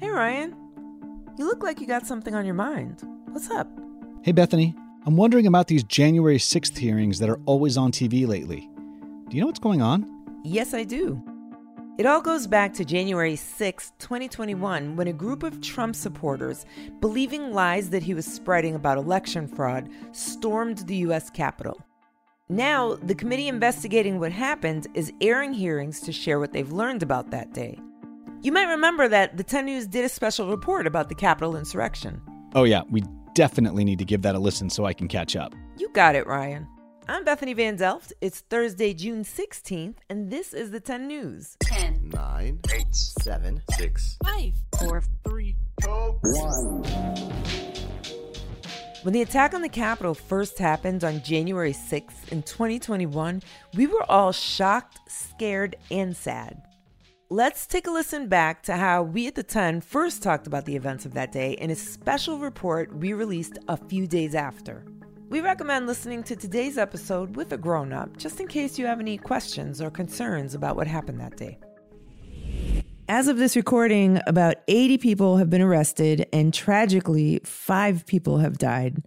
Hey, Ryan. You look like you got something on your mind. What's up? Hey, Bethany. I'm wondering about these January 6th hearings that are always on TV lately. Do you know what's going on? Yes, I do. It all goes back to January 6, 2021, when a group of Trump supporters, believing lies that he was spreading about election fraud, stormed the U.S. Capitol. Now, the committee investigating what happened is airing hearings to share what they've learned about that day. You might remember that the 10 News did a special report about the Capitol insurrection. Oh, yeah, we definitely need to give that a listen so I can catch up. You got it, Ryan. I'm Bethany Van Delft. It's Thursday, June 16th, and this is the 10 News. 10, 9, 8, 7, 6, 5, 4, 3, 2, 1. When the attack on the Capitol first happened on January 6th in 2021, we were all shocked, scared, and sad. Let's take a listen back to how we at the 10 first talked about the events of that day in a special report we released a few days after. We recommend listening to today's episode with a grown up just in case you have any questions or concerns about what happened that day. As of this recording, about 80 people have been arrested, and tragically, five people have died.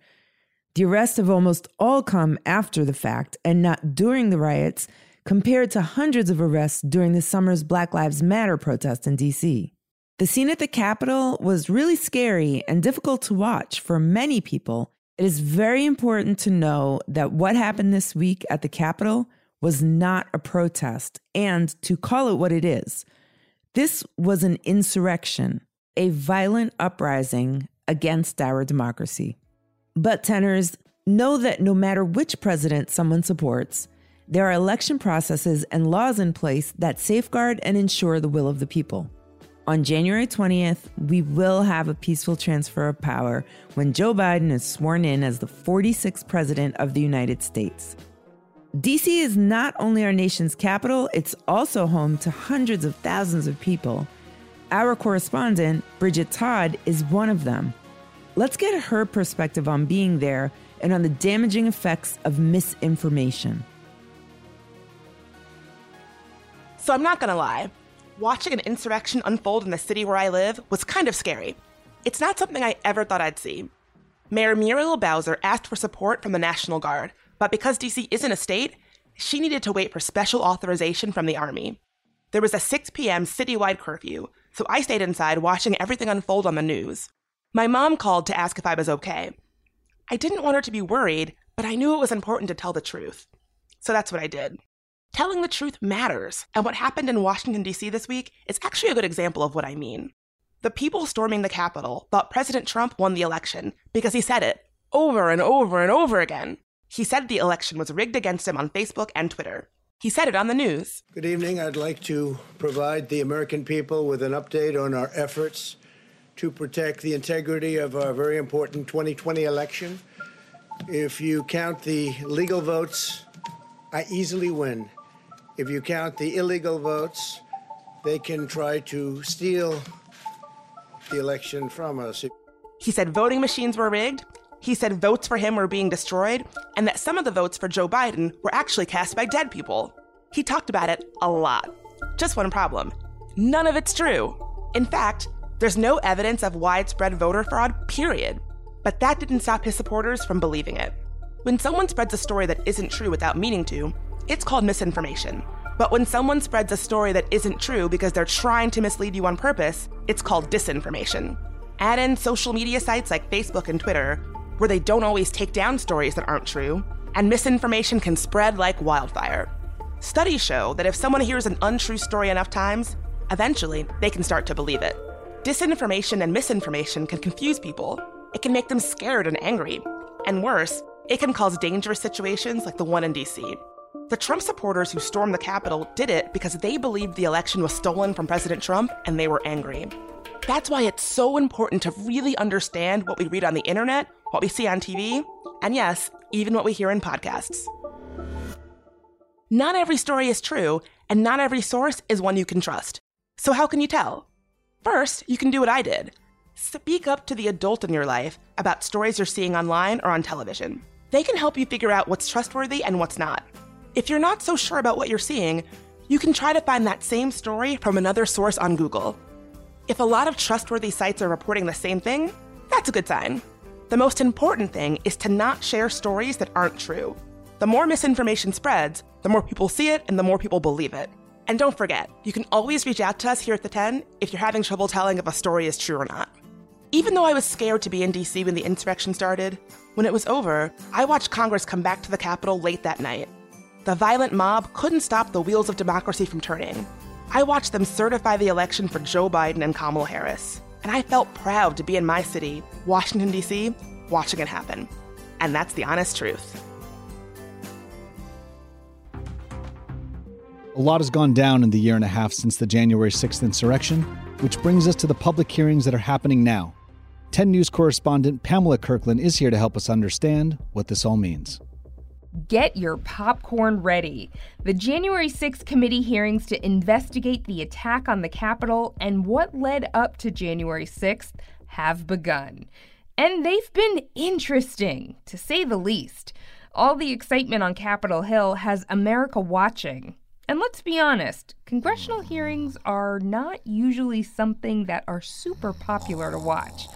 The arrests have almost all come after the fact and not during the riots, compared to hundreds of arrests during the summer's Black Lives Matter protest in DC. The scene at the Capitol was really scary and difficult to watch for many people it is very important to know that what happened this week at the Capitol was not a protest and to call it what it is. This was an insurrection, a violent uprising against our democracy. But, tenors, know that no matter which president someone supports, there are election processes and laws in place that safeguard and ensure the will of the people. On January 20th, we will have a peaceful transfer of power when Joe Biden is sworn in as the 46th President of the United States. DC is not only our nation's capital, it's also home to hundreds of thousands of people. Our correspondent, Bridget Todd, is one of them. Let's get her perspective on being there and on the damaging effects of misinformation. So, I'm not gonna lie watching an insurrection unfold in the city where I live was kind of scary. It's not something I ever thought I'd see. Mayor Muriel Bowser asked for support from the National Guard, but because DC isn't a state, she needed to wait for special authorization from the Army. There was a 6 p.m. citywide curfew, so I stayed inside watching everything unfold on the news. My mom called to ask if I was okay. I didn't want her to be worried, but I knew it was important to tell the truth. So that's what I did. Telling the truth matters, and what happened in Washington, D.C. this week is actually a good example of what I mean. The people storming the Capitol thought President Trump won the election because he said it over and over and over again. He said the election was rigged against him on Facebook and Twitter. He said it on the news. Good evening. I'd like to provide the American people with an update on our efforts to protect the integrity of our very important 2020 election. If you count the legal votes, I easily win. If you count the illegal votes, they can try to steal the election from us. He said voting machines were rigged. He said votes for him were being destroyed, and that some of the votes for Joe Biden were actually cast by dead people. He talked about it a lot. Just one problem none of it's true. In fact, there's no evidence of widespread voter fraud, period. But that didn't stop his supporters from believing it. When someone spreads a story that isn't true without meaning to, it's called misinformation. But when someone spreads a story that isn't true because they're trying to mislead you on purpose, it's called disinformation. Add in social media sites like Facebook and Twitter, where they don't always take down stories that aren't true, and misinformation can spread like wildfire. Studies show that if someone hears an untrue story enough times, eventually they can start to believe it. Disinformation and misinformation can confuse people. It can make them scared and angry. And worse, it can cause dangerous situations like the one in DC. The Trump supporters who stormed the Capitol did it because they believed the election was stolen from President Trump and they were angry. That's why it's so important to really understand what we read on the internet, what we see on TV, and yes, even what we hear in podcasts. Not every story is true, and not every source is one you can trust. So, how can you tell? First, you can do what I did speak up to the adult in your life about stories you're seeing online or on television. They can help you figure out what's trustworthy and what's not. If you're not so sure about what you're seeing, you can try to find that same story from another source on Google. If a lot of trustworthy sites are reporting the same thing, that's a good sign. The most important thing is to not share stories that aren't true. The more misinformation spreads, the more people see it and the more people believe it. And don't forget, you can always reach out to us here at the 10 if you're having trouble telling if a story is true or not. Even though I was scared to be in DC when the insurrection started, when it was over, I watched Congress come back to the Capitol late that night. The violent mob couldn't stop the wheels of democracy from turning. I watched them certify the election for Joe Biden and Kamala Harris, and I felt proud to be in my city, Washington, D.C., watching it happen. And that's the honest truth. A lot has gone down in the year and a half since the January 6th insurrection, which brings us to the public hearings that are happening now. 10 News correspondent Pamela Kirkland is here to help us understand what this all means. Get your popcorn ready. The January 6th committee hearings to investigate the attack on the Capitol and what led up to January 6th have begun. And they've been interesting, to say the least. All the excitement on Capitol Hill has America watching. And let's be honest, congressional hearings are not usually something that are super popular to watch.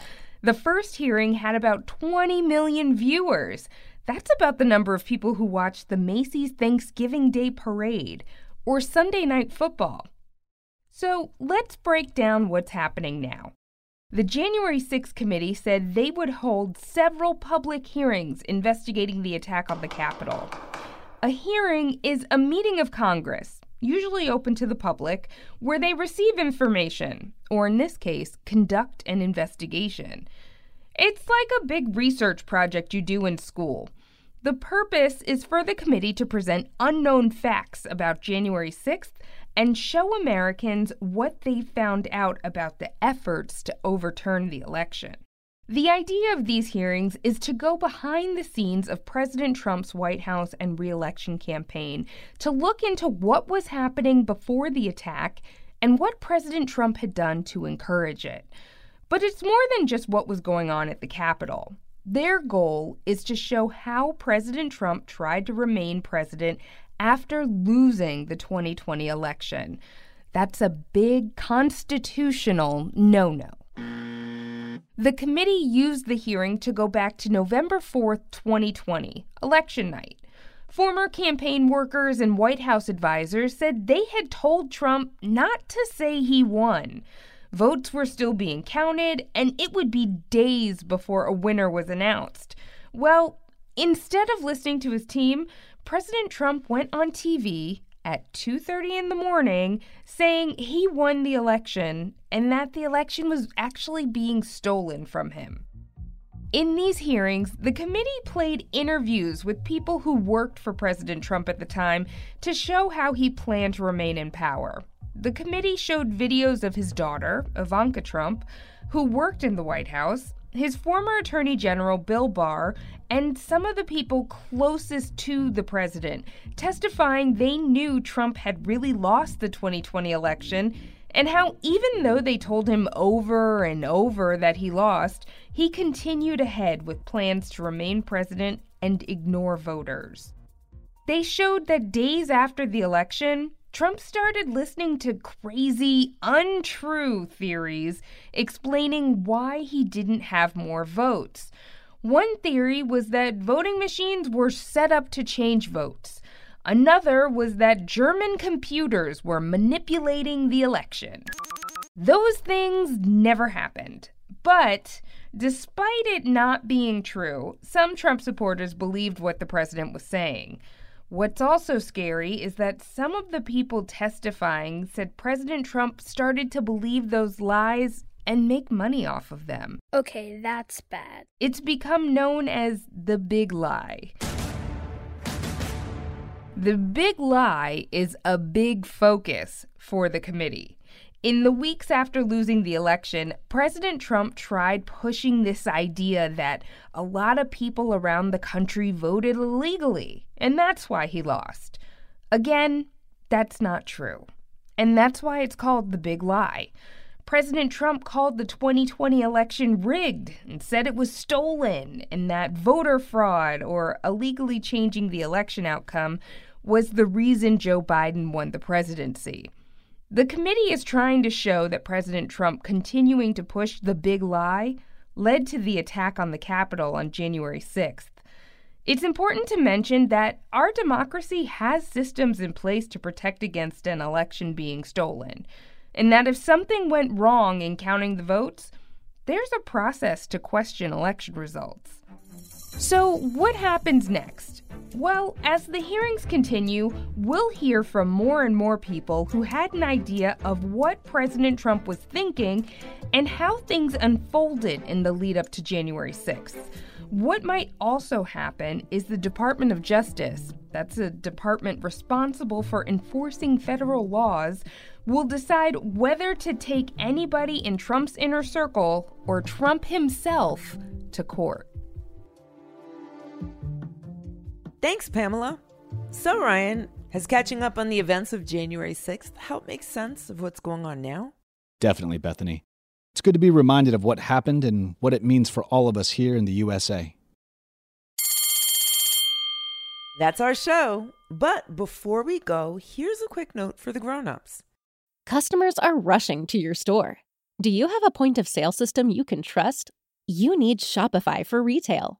The first hearing had about 20 million viewers. That's about the number of people who watched the Macy's Thanksgiving Day Parade or Sunday Night Football. So let's break down what's happening now. The January 6th committee said they would hold several public hearings investigating the attack on the Capitol. A hearing is a meeting of Congress, usually open to the public, where they receive information, or in this case, conduct an investigation. It's like a big research project you do in school. The purpose is for the committee to present unknown facts about January 6th and show Americans what they found out about the efforts to overturn the election. The idea of these hearings is to go behind the scenes of President Trump's White House and reelection campaign to look into what was happening before the attack and what President Trump had done to encourage it. But it's more than just what was going on at the Capitol. Their goal is to show how President Trump tried to remain president after losing the 2020 election. That's a big constitutional no no. The committee used the hearing to go back to November 4th, 2020, election night. Former campaign workers and White House advisors said they had told Trump not to say he won. Votes were still being counted, and it would be days before a winner was announced. Well, instead of listening to his team, President Trump went on TV at 2:30 in the morning saying he won the election and that the election was actually being stolen from him. In these hearings, the committee played interviews with people who worked for President Trump at the time to show how he planned to remain in power. The committee showed videos of his daughter, Ivanka Trump, who worked in the White House, his former Attorney General Bill Barr, and some of the people closest to the president, testifying they knew Trump had really lost the 2020 election, and how even though they told him over and over that he lost, he continued ahead with plans to remain president and ignore voters. They showed that days after the election, Trump started listening to crazy, untrue theories explaining why he didn't have more votes. One theory was that voting machines were set up to change votes. Another was that German computers were manipulating the election. Those things never happened. But despite it not being true, some Trump supporters believed what the president was saying. What's also scary is that some of the people testifying said President Trump started to believe those lies and make money off of them. Okay, that's bad. It's become known as the big lie. The big lie is a big focus for the committee. In the weeks after losing the election, President Trump tried pushing this idea that a lot of people around the country voted illegally, and that's why he lost. Again, that's not true. And that's why it's called the big lie. President Trump called the 2020 election rigged and said it was stolen, and that voter fraud or illegally changing the election outcome was the reason Joe Biden won the presidency. The committee is trying to show that President Trump continuing to push the big lie led to the attack on the Capitol on January 6th. It's important to mention that our democracy has systems in place to protect against an election being stolen, and that if something went wrong in counting the votes, there's a process to question election results. So, what happens next? Well, as the hearings continue, we'll hear from more and more people who had an idea of what President Trump was thinking and how things unfolded in the lead up to January 6th. What might also happen is the Department of Justice, that's a department responsible for enforcing federal laws, will decide whether to take anybody in Trump's inner circle or Trump himself to court. Thanks, Pamela. So, Ryan, has catching up on the events of January 6th helped make sense of what's going on now? Definitely, Bethany. It's good to be reminded of what happened and what it means for all of us here in the USA. That's our show. But before we go, here's a quick note for the grown-ups. Customers are rushing to your store. Do you have a point of sale system you can trust? You need Shopify for retail.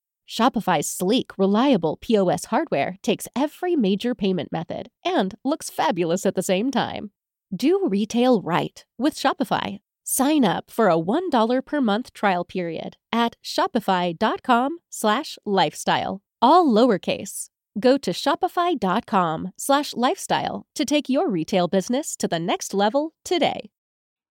Shopify's sleek, reliable POS hardware takes every major payment method and looks fabulous at the same time. Do retail right with Shopify. Sign up for a $1 per month trial period at shopify.com slash lifestyle, all lowercase. Go to shopify.com slash lifestyle to take your retail business to the next level today.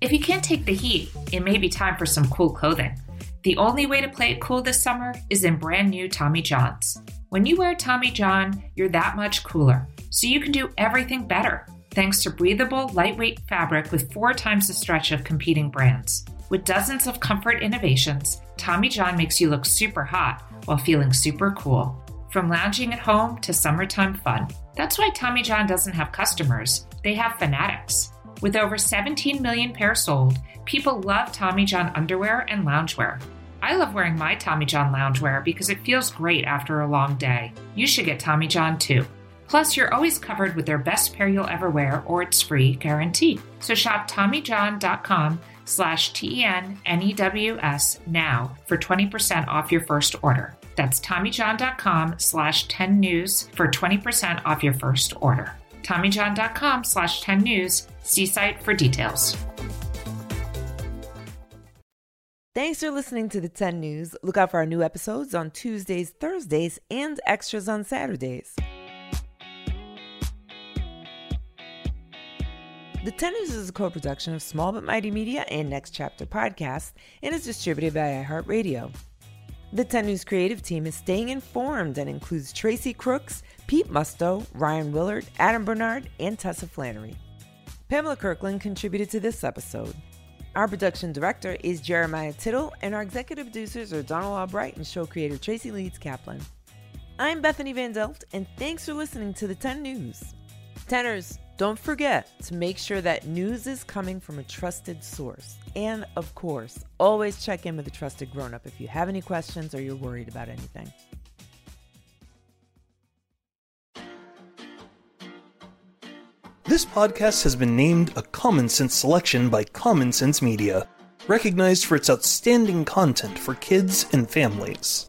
If you can't take the heat, it may be time for some cool clothing. The only way to play it cool this summer is in brand new Tommy Johns. When you wear Tommy John, you're that much cooler, so you can do everything better thanks to breathable, lightweight fabric with four times the stretch of competing brands. With dozens of comfort innovations, Tommy John makes you look super hot while feeling super cool. From lounging at home to summertime fun. That's why Tommy John doesn't have customers, they have fanatics. With over 17 million pairs sold, people love Tommy John underwear and loungewear. I love wearing my Tommy John loungewear because it feels great after a long day. You should get Tommy John too. Plus, you're always covered with their best pair you'll ever wear or it's free guarantee. So shop TommyJohn.com slash T-E-N-N-E-W-S now for 20% off your first order. That's TommyJohn.com slash 10 news for 20% off your first order. TommyJohn.com slash 10 news. See site for details. Thanks for listening to the 10 News. Look out for our new episodes on Tuesdays, Thursdays, and extras on Saturdays. The 10 News is a co production of Small But Mighty Media and Next Chapter Podcasts and is distributed by iHeartRadio. The 10 News creative team is staying informed and includes Tracy Crooks, Pete Musto, Ryan Willard, Adam Bernard, and Tessa Flannery. Pamela Kirkland contributed to this episode. Our production director is Jeremiah Tittle, and our executive producers are Donald Albright and show creator Tracy Leeds Kaplan. I'm Bethany Van Delft, and thanks for listening to the 10 News. Tenors, don't forget to make sure that news is coming from a trusted source. And of course, always check in with a trusted grown up if you have any questions or you're worried about anything. This podcast has been named a Common Sense selection by Common Sense Media, recognized for its outstanding content for kids and families.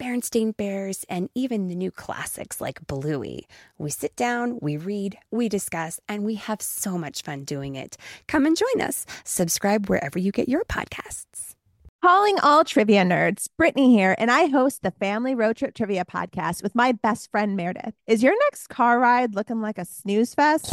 Berenstain Bears, and even the new classics like Bluey. We sit down, we read, we discuss, and we have so much fun doing it. Come and join us. Subscribe wherever you get your podcasts. Calling all trivia nerds, Brittany here, and I host the Family Road Trip Trivia podcast with my best friend Meredith. Is your next car ride looking like a snooze fest?